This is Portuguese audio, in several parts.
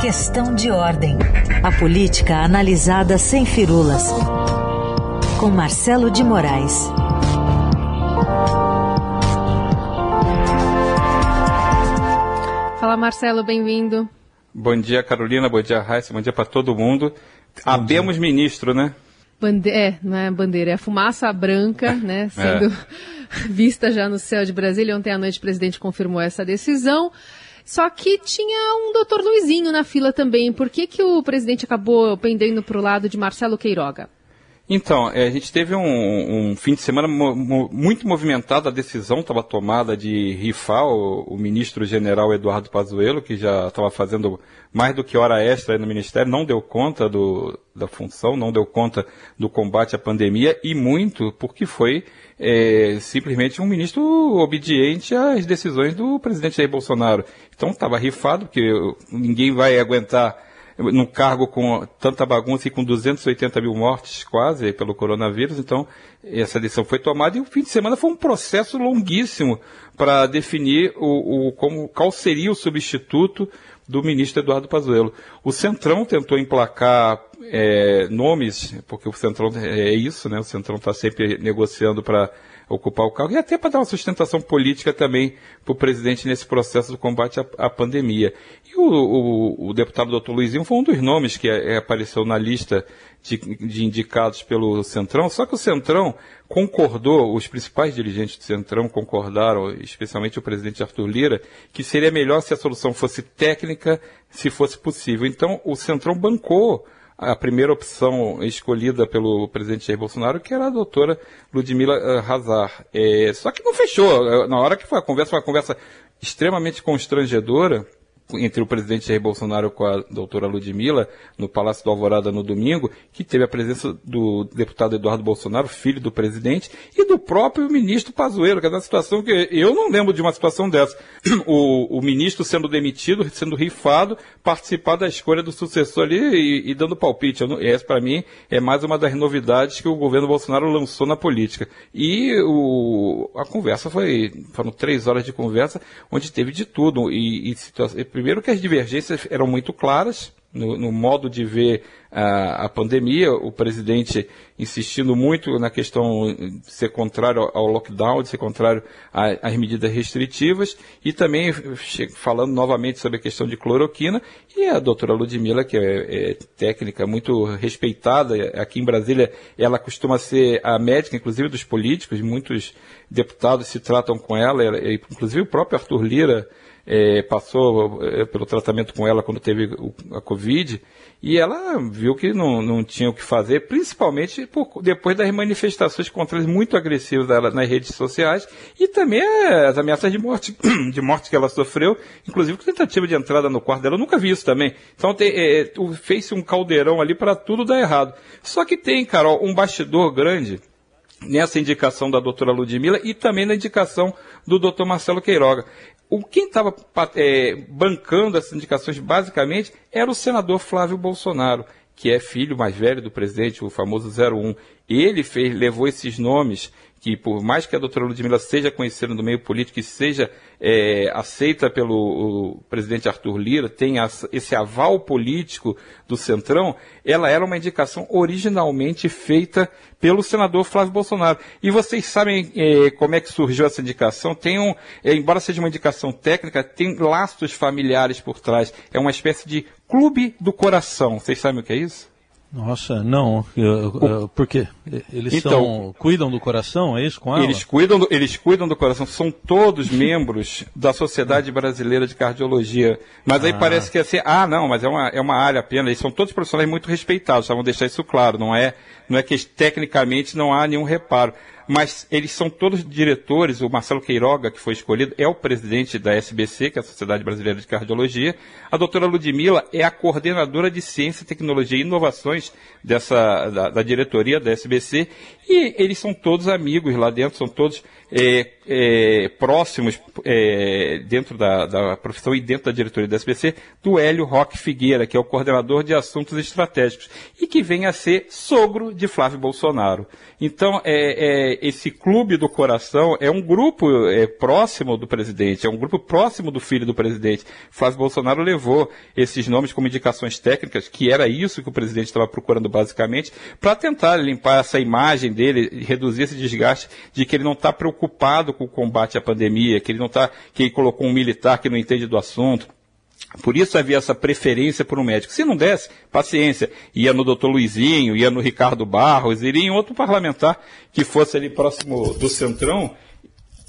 Questão de ordem. A política analisada sem firulas. Com Marcelo de Moraes. Fala Marcelo, bem-vindo. Bom dia, Carolina. Bom dia, Raíssa. Bom dia para todo mundo. Abemos ministro, né? Bande é, não é bandeira, é a fumaça branca, né, é. sendo é. vista já no céu de Brasília. Ontem à noite o presidente confirmou essa decisão. Só que tinha um doutor Luizinho na fila também. Por que, que o presidente acabou pendendo para o lado de Marcelo Queiroga? Então, é, a gente teve um, um fim de semana mo muito movimentado. A decisão estava tomada de rifar o, o ministro-general Eduardo Pazuello, que já estava fazendo mais do que hora extra no Ministério, não deu conta do, da função, não deu conta do combate à pandemia, e muito porque foi é, simplesmente um ministro obediente às decisões do presidente Jair Bolsonaro. Então estava rifado, porque ninguém vai aguentar num cargo com tanta bagunça e com 280 mil mortes quase pelo coronavírus. Então, essa decisão foi tomada e o fim de semana foi um processo longuíssimo para definir o, o, como, qual seria o substituto do ministro Eduardo Pazuello. O Centrão tentou emplacar é, nomes, porque o Centrão é isso, né? O Centrão está sempre negociando para ocupar o cargo, e até para dar uma sustentação política também para o presidente nesse processo do combate à, à pandemia. E o, o, o, deputado doutor Luizinho foi um dos nomes que é, apareceu na lista de, de, indicados pelo Centrão, só que o Centrão concordou, os principais dirigentes do Centrão concordaram, especialmente o presidente Arthur Lira, que seria melhor se a solução fosse técnica, se fosse possível. Então, o Centrão bancou a primeira opção escolhida pelo presidente Jair Bolsonaro, que era a doutora Ludmila eh, Hazar. É, só que não fechou. Na hora que foi a conversa, foi uma conversa extremamente constrangedora entre o presidente Jair Bolsonaro com a doutora Ludmilla no Palácio do Alvorada no domingo, que teve a presença do deputado Eduardo Bolsonaro, filho do presidente, e do próprio ministro Pazuello, que é uma situação que eu não lembro de uma situação dessa. O, o ministro sendo demitido, sendo rifado, participar da escolha do sucessor ali e, e dando palpite. Não, essa, para mim, é mais uma das novidades que o governo Bolsonaro lançou na política. E o, a conversa foi, foram três horas de conversa, onde teve de tudo. E, e Primeiro que as divergências eram muito claras no, no modo de ver a, a, pandemia, o presidente insistindo muito na questão de ser contrário ao, lockdown, de ser contrário às medidas restritivas, e também falando novamente sobre a questão de cloroquina, e a doutora Ludmilla, que é, é técnica muito respeitada, aqui em Brasília ela costuma ser a médica, inclusive dos políticos, muitos deputados se tratam com ela, inclusive o próprio Arthur Lira, é, passou é, pelo tratamento com ela quando teve a Covid, e ela viu que não, não tinha o que fazer, principalmente por, depois das manifestações contra eles muito agressivas dela nas redes sociais, e também as ameaças de morte, de morte que ela sofreu, inclusive com tentativa de entrada no quarto dela, eu nunca vi isso também. Então é, fez-se um caldeirão ali para tudo dar errado. Só que tem, Carol, um bastidor grande, nessa indicação da doutora Ludmilla e também na indicação do doutor Marcelo Queiroga. O quem estava é, bancando essas indicações basicamente era o senador Flávio Bolsonaro, que é filho mais velho do presidente, o famoso 01. Ele fez, levou esses nomes que por mais que a doutora Ludmilla seja conhecida no meio político e seja é, aceita pelo presidente Arthur Lira, tem esse aval político do Centrão, ela era uma indicação originalmente feita pelo senador Flávio Bolsonaro. E vocês sabem é, como é que surgiu essa indicação? Tem um, é, embora seja uma indicação técnica, tem laços familiares por trás. É uma espécie de clube do coração. Vocês sabem o que é isso? Nossa, não. por quê? Eles então, são, cuidam do coração, é isso com ela? Eles cuidam, do, eles cuidam do coração, são todos membros da Sociedade Brasileira de Cardiologia. Mas ah. aí parece que é assim, ah, não, mas é uma, é uma área apenas, eles são todos profissionais muito respeitados, vamos deixar isso claro, não é, não é que tecnicamente não há nenhum reparo mas eles são todos diretores. O Marcelo Queiroga, que foi escolhido, é o presidente da SBC, que é a Sociedade Brasileira de Cardiologia. A doutora Ludmilla é a coordenadora de Ciência, Tecnologia e Inovações dessa, da, da diretoria da SBC. E eles são todos amigos lá dentro, são todos é, é, próximos é, dentro da, da, profissão e dentro da diretoria da SBC do Hélio Roque Figueira, que é o coordenador de assuntos estratégicos e que vem a ser sogro de Flávio Bolsonaro. Então, é, é, esse clube do coração é um grupo é, próximo do presidente, é um grupo próximo do filho do presidente. Flávio Bolsonaro levou esses nomes como indicações técnicas, que era isso que o presidente estava procurando basicamente, para tentar limpar essa imagem dele, reduzir esse desgaste de que ele não está preocupado com o combate à pandemia, que ele não está, que ele colocou um militar que não entende do assunto. Por isso havia essa preferência por um médico. Se não desse, paciência. Ia no doutor Luizinho, ia no Ricardo Barros, iria em outro parlamentar que fosse ali próximo do Centrão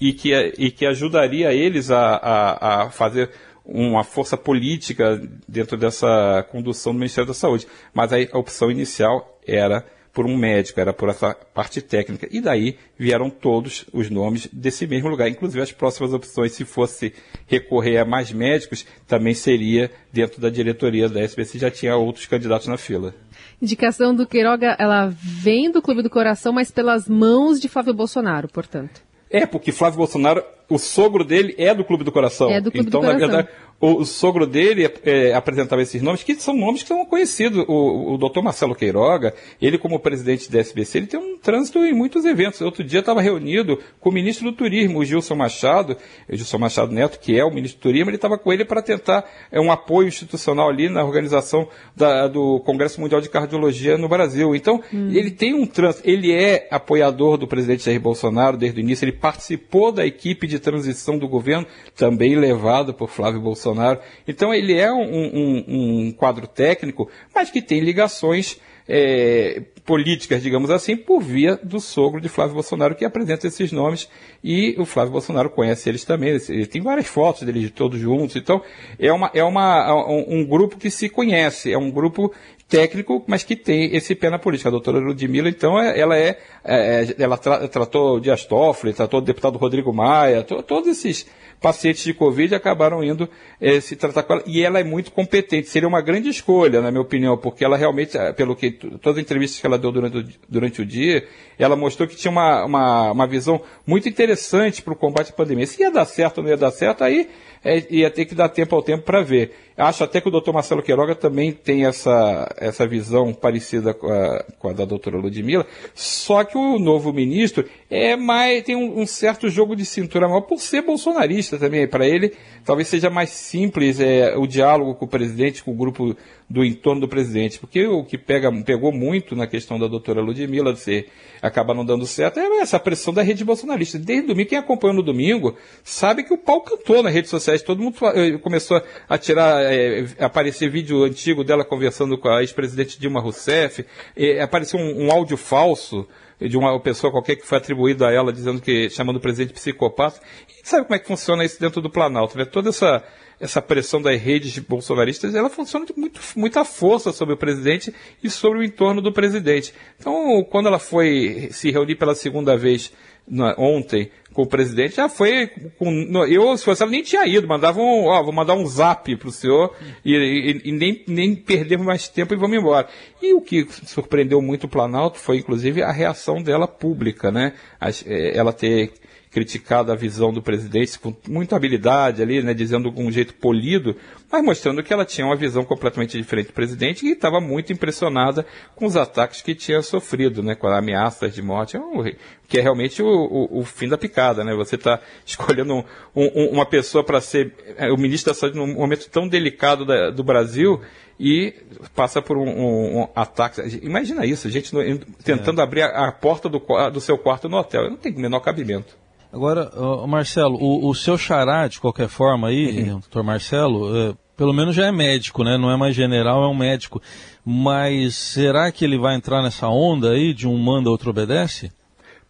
e que, e que ajudaria eles a, a, a fazer uma força política dentro dessa condução do Ministério da Saúde. Mas a opção inicial era por um médico, era por essa parte técnica. E daí vieram todos os nomes desse mesmo lugar. Inclusive as próximas opções, se fosse recorrer a mais médicos, também seria dentro da diretoria da SBC, já tinha outros candidatos na fila. Indicação do Queiroga, ela vem do Clube do Coração, mas pelas mãos de Flávio Bolsonaro, portanto. É, porque Flávio Bolsonaro, o sogro dele é do Clube do Coração. É do Clube então, do Coração. na verdade, o, o sogro dele é, apresentava esses nomes, que são nomes que são conhecidos. O, o doutor Marcelo Queiroga, ele como presidente da SBC, ele tem um trânsito em muitos eventos. Outro dia estava reunido com o ministro do Turismo, o Gilson Machado, o Gilson Machado Neto, que é o ministro do Turismo, ele estava com ele para tentar é, um apoio institucional ali na organização da, do Congresso Mundial de Cardiologia no Brasil. Então, hum. ele tem um trânsito, ele é apoiador do presidente Jair Bolsonaro desde o início, ele participou da equipe de transição do governo, também levado por Flávio Bolsonaro. Então ele é um, um, um quadro técnico, mas que tem ligações é, políticas, digamos assim, por via do sogro de Flávio Bolsonaro, que apresenta esses nomes, e o Flávio Bolsonaro conhece eles também, ele tem várias fotos deles todos juntos, então é, uma, é uma, um grupo que se conhece, é um grupo técnico, mas que tem esse pé na política. A doutora Ludmilla, então, é, ela é, é ela tra, tratou Dias Toffoli, tratou o deputado Rodrigo Maia, to, todos esses pacientes de Covid acabaram indo eh, se tratar com ela. E ela é muito competente. Seria uma grande escolha, na minha opinião, porque ela realmente, eh, pelo que todas as entrevistas que ela deu durante o, durante o dia, ela mostrou que tinha uma, uma, uma visão muito interessante para o combate à pandemia. Se ia dar certo ou não ia dar certo, aí é, ia ter que dar tempo ao tempo para ver. Acho até que o doutor Marcelo Queiroga também tem essa, essa visão parecida com a, com a da doutora Ludmilla, só que o novo ministro é mais, tem um, um certo jogo de cintura maior por ser bolsonarista também. Para ele, talvez seja mais simples é, o diálogo com o presidente, com o grupo do entorno do presidente, porque o que pega, pegou muito na questão da doutora Ludmilla de ser, acabar não dando certo é essa pressão da rede bolsonarista. Desde domingo, quem acompanhou no domingo sabe que o pau cantou nas redes sociais, todo mundo eh, começou a tirar, é, aparecer vídeo antigo dela conversando com a ex-presidente Dilma Rousseff, é, apareceu um, um áudio falso de uma pessoa qualquer que foi atribuído a ela dizendo que chamando o presidente de psicopata. E sabe como é que funciona isso dentro do Planalto? Né? Toda essa essa pressão das redes bolsonaristas, ela funciona de muito, muita força sobre o presidente e sobre o entorno do presidente. Então, quando ela foi se reunir pela segunda vez na, ontem com o presidente, já foi com, no, eu, se fosse ela, nem tinha ido, mandava um, ó, vou mandar um zap pro senhor e, e, e nem, nem perder mais tempo e vamos embora. E o que surpreendeu muito o Planalto foi, inclusive, a reação dela pública, né? As, é, ela ter criticado a visão do presidente com muita habilidade ali, né, dizendo com um jeito polido, mas mostrando que ela tinha uma visão completamente diferente do presidente e estava muito impressionada com os ataques que tinha sofrido, né, com ameaças de morte, é que é realmente o, o, o fim da picada, né? Você está escolhendo um, um, uma pessoa para ser é, o ministro da Saúde num momento tão delicado da, do Brasil e passa por um, um, um, ataque. Imagina isso, gente tentando é. abrir a, a porta do, do, seu quarto no hotel. Não tem o menor cabimento. Agora, uh, Marcelo, o, o, seu xará, de qualquer forma aí, uhum. doutor Marcelo, uh, pelo menos já é médico, né? Não é mais general, é um médico. Mas será que ele vai entrar nessa onda aí de um manda, outro obedece?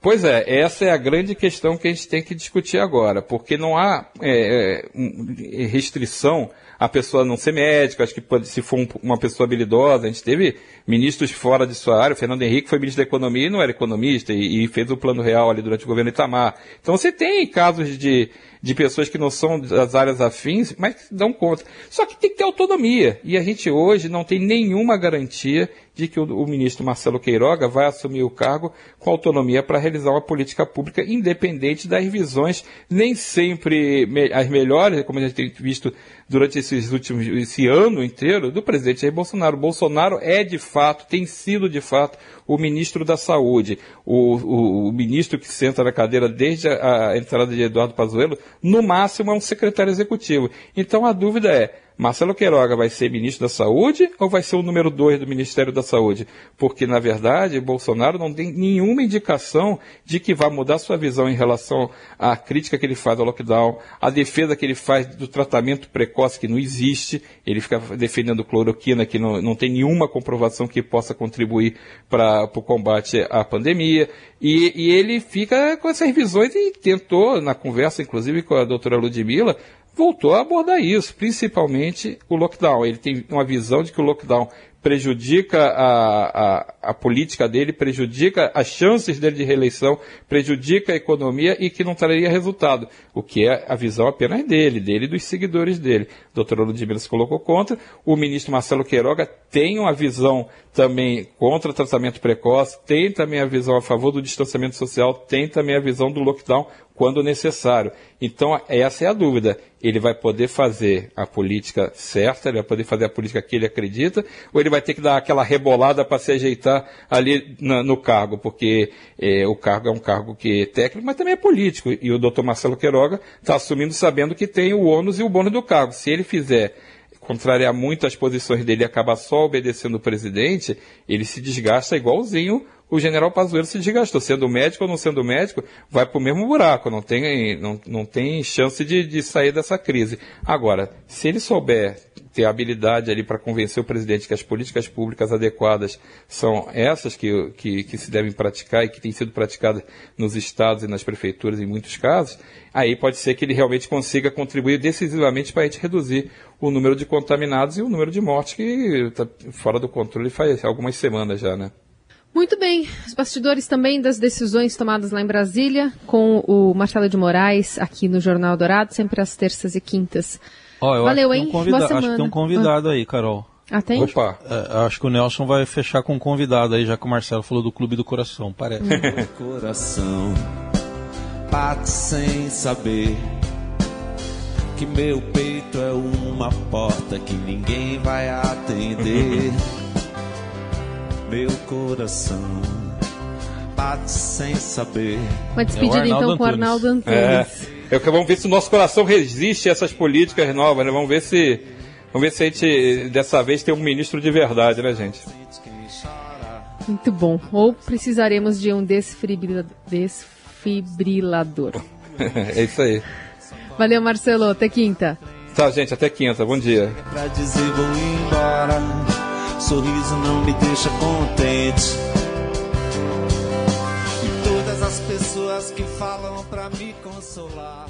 Pois é, essa é a grande questão que a gente tem que discutir agora, porque não há é, é restrição a pessoa não ser médico, acho que pode, se for um, uma pessoa habilidosa, a gente teve ministros fora de sua área, o Fernando Henrique foi ministro da Economia e não era economista, e, e fez o plano real ali durante o governo Itamar. Então você tem casos de, de pessoas que não são das áreas afins, mas que dão conta. Só que tem que ter autonomia, e a gente hoje não tem nenhuma garantia de que o, o ministro Marcelo Queiroga vai assumir o cargo com autonomia para realizar uma política pública independente das visões, nem sempre me, as melhores, como a gente tem visto durante esses últimos, esse ano inteiro, do presidente Jair Bolsonaro. Bolsonaro é de fato, tem sido de fato, o ministro da Saúde, o, o, o ministro que senta na cadeira desde a, a entrada de Eduardo Pazuello, no máximo é um secretário executivo. Então a dúvida é, Marcelo Queiroga vai ser ministro da Saúde ou vai ser o número dois do Ministério da Saúde? Porque, na verdade, Bolsonaro não tem nenhuma indicação de que vai mudar sua visão em relação à crítica que ele faz ao lockdown, à defesa que ele faz do tratamento precoce que não existe. Ele fica defendendo cloroquina que não, não tem nenhuma comprovação que possa contribuir para o combate à pandemia. E, e, ele fica com essas visões e tentou, na conversa, inclusive, com a doutora Ludmilla, voltou a abordar isso, principalmente o lockdown. Ele tem uma visão de que o lockdown prejudica a, a, a, política dele, prejudica as chances dele de reeleição, prejudica a economia e que não traria resultado. O que é a visão apenas dele, dele e dos seguidores dele. A doutora Ludmilla se colocou contra. O ministro Marcelo Queiroga tem uma visão também contra o tratamento precoce, tem também a visão a favor do distanciamento social, tem também a visão do lockdown quando necessário. Então, essa é a dúvida. Ele vai poder fazer a política certa, ele vai poder fazer a política que ele acredita, ou ele vai ter que dar aquela rebolada para se ajeitar ali na, no cargo, porque é, o cargo é um cargo que é técnico, mas também é político. E o doutor Marcelo Queiroga está assumindo sabendo que tem o ônus e o bônus do cargo. Se ele fizer contrariar muito as posições dele e acabar só obedecendo o presidente, ele se desgasta igualzinho o general Pazuello se desgastou. Sendo médico ou não sendo médico, vai para o mesmo buraco, não tem, não, não tem chance de, de sair dessa crise. Agora, se ele souber ter habilidade ali para convencer o presidente que as políticas públicas adequadas são essas que, que, que se devem praticar e que têm sido praticadas nos estados e nas prefeituras em muitos casos, aí pode ser que ele realmente consiga contribuir decisivamente para a gente reduzir o número de contaminados e o número de mortes que está fora do controle faz algumas semanas já, né? Muito bem, os bastidores também das decisões tomadas lá em Brasília, com o Marcelo de Moraes, aqui no Jornal Dourado, sempre às terças e quintas. Oh, Valeu, hein? Um convida... Acho que tem um convidado ah. aí, Carol. Ah, tem? Opa. É, acho que o Nelson vai fechar com um convidado aí, já que o Marcelo falou do Clube do Coração, parece. coração bate sem saber que meu peito é uma porta que ninguém vai atender. Meu coração bate sem saber. Uma despedida é então com o Arnaldo Antunes. É, é, vamos ver se o nosso coração resiste a essas políticas novas, né? Vamos ver se. Vamos ver se a gente dessa vez tem um ministro de verdade, né, gente? Muito bom. Ou precisaremos de um desfibrilador. é isso aí. Valeu, Marcelo. Até quinta. Tchau, gente. Até quinta. Bom dia. Sorriso não me deixa contente. E todas as pessoas que falam pra me consolar.